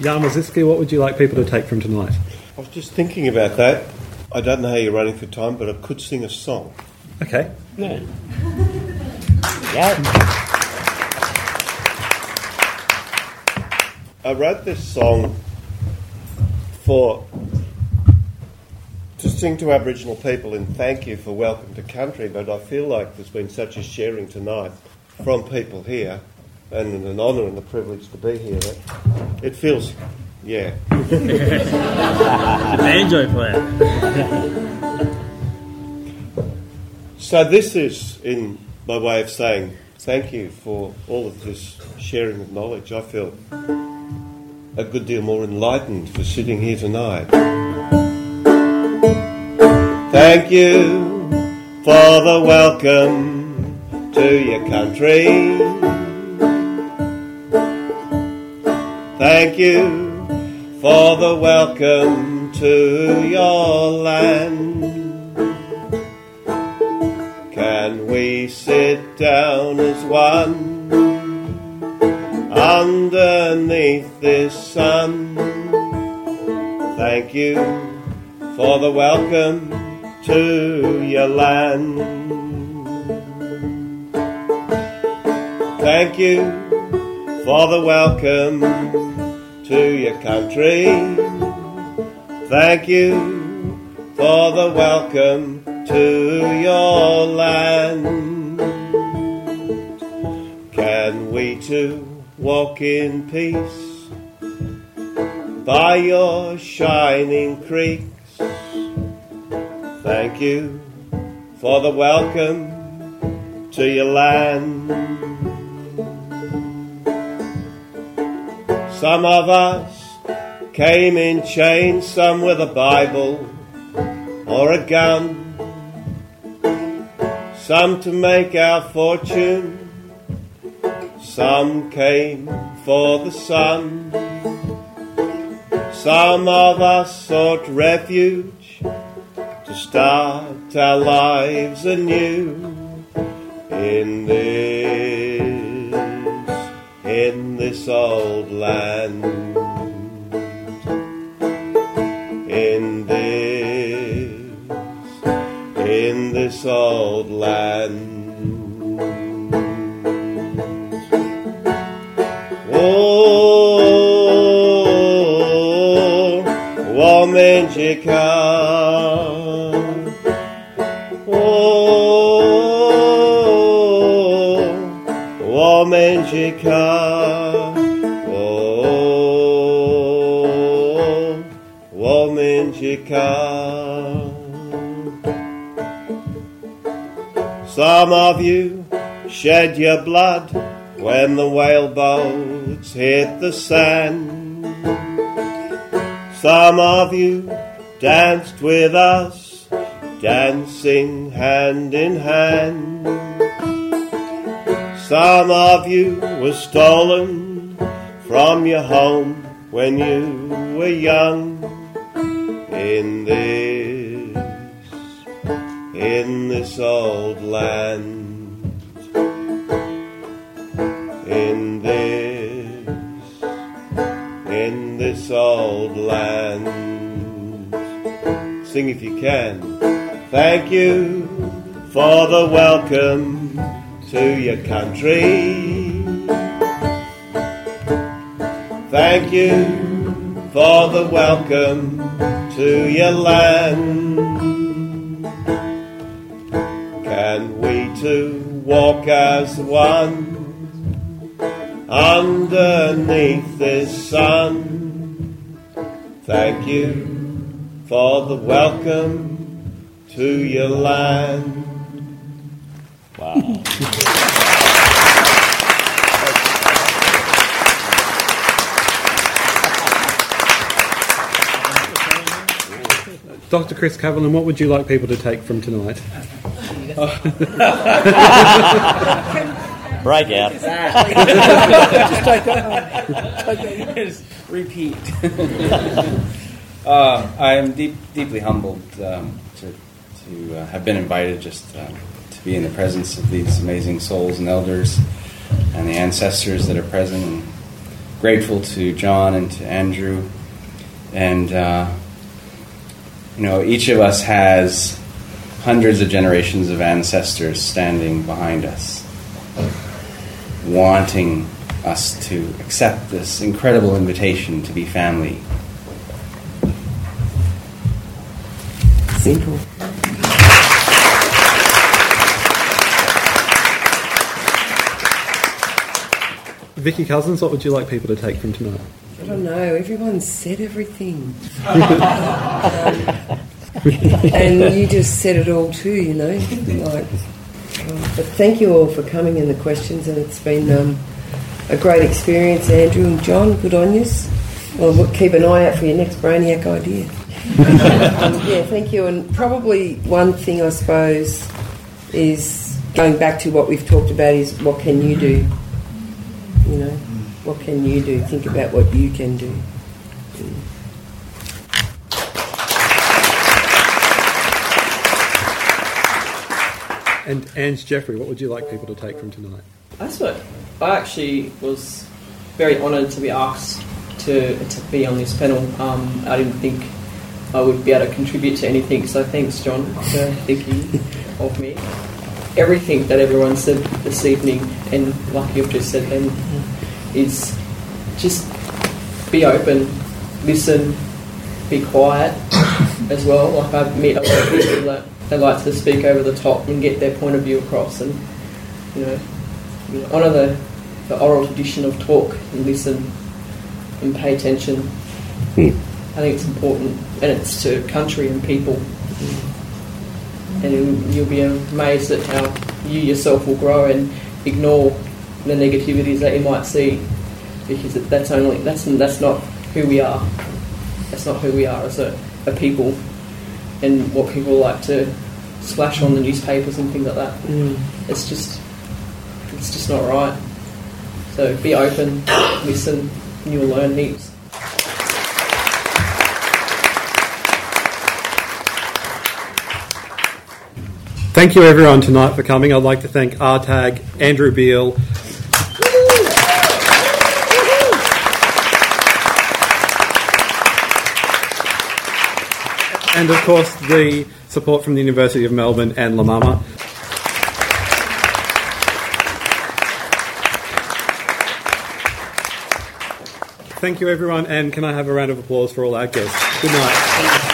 Jan Wositzky, what would you like people to take from tonight? I was just thinking about that. I don't know how you're running for time, but I could sing a song. Okay. Yeah. yeah. I wrote this song for to sing to Aboriginal people in thank you for welcome to country, but I feel like there's been such a sharing tonight from people here, and an honour and a privilege to be here. It feels, yeah. Banjo player. So this is in my way of saying thank you for all of this sharing of knowledge. I feel a good deal more enlightened for sitting here tonight. Thank you for the welcome to your country. Thank you for the welcome to your land. Can we sit down as one underneath this sun? Thank you for the welcome to your land. Thank you for the welcome to your country. Thank you for the welcome to your land. Can we too walk in peace by your shining creeks? Thank you for the welcome to your land. Some of us came in chains, some with a Bible or a gun, some to make our fortune, some came for the sun. Some of us sought refuge to start our lives anew in this, in this old land. In this, in this old land. Oh, Wominjeka. Oh, Some of you shed your blood when the whaleboats hit the sand. Some of you danced with us, dancing hand in hand. Some of you were stolen from your home when you were young. In this, in this old land. In this, in this old land. Sing if you can. Thank you for the welcome to your country. Thank you for the welcome to your land. Can we two walk as one underneath this sun? Thank you for the welcome to your land. Wow. Dr. Chris Kavelin, what would you like people to take from tonight? Break out. Just take that. Take that. Just repeat. uh, I am deep, deeply humbled um, to, to uh, have been invited just um, to be in the presence of these amazing souls and elders and the ancestors that are present. And grateful to John and to Andrew. And, uh, you know, each of us has hundreds of generations of ancestors standing behind us, wanting us to accept this incredible invitation to be family. Simple. Vicki Couzens, what would you like people to take from tonight? I don't know. Everyone said everything. Um, and you just said it all too, you know. Like, but thank you all for coming and the questions, and it's been um, a great experience, Andrew and John. Good on you. Well, we'll keep an eye out for your next brainiac idea. um, yeah, thank you. And probably one thing I suppose is going back to what we've talked about is what can you do? You know, what can you do? Think about what you can do. And Ange Jeffery, what would you like people to take from tonight? That's what I actually was very honoured to be asked to, to be on this panel. Um, I didn't think I would be able to contribute to anything, so thanks, John, for thinking of me. Everything that everyone said this evening, and like you've just said, then, is just be open, listen, be quiet as well. Like I've met a lot of people that they like to speak over the top and get their point of view across, and you know, you know honour the, the oral tradition of talk and listen and pay attention. Hmm. I think it's important, and it's to country and people. And you'll be amazed at how you yourself will grow and ignore the negativities that you might see, because that's only that's that's not who we are. That's not who we are as a, a people, and what people like to splash on the newspapers and things like that. Mm. It's just it's just not right. So be open, listen, and you'll learn heaps. Thank you everyone tonight for coming. I'd like to thank RTAG, Andrew Beale, and of course the support from the University of Melbourne and La Mama. Thank you everyone, and can I have a round of applause for all our guests? Good night.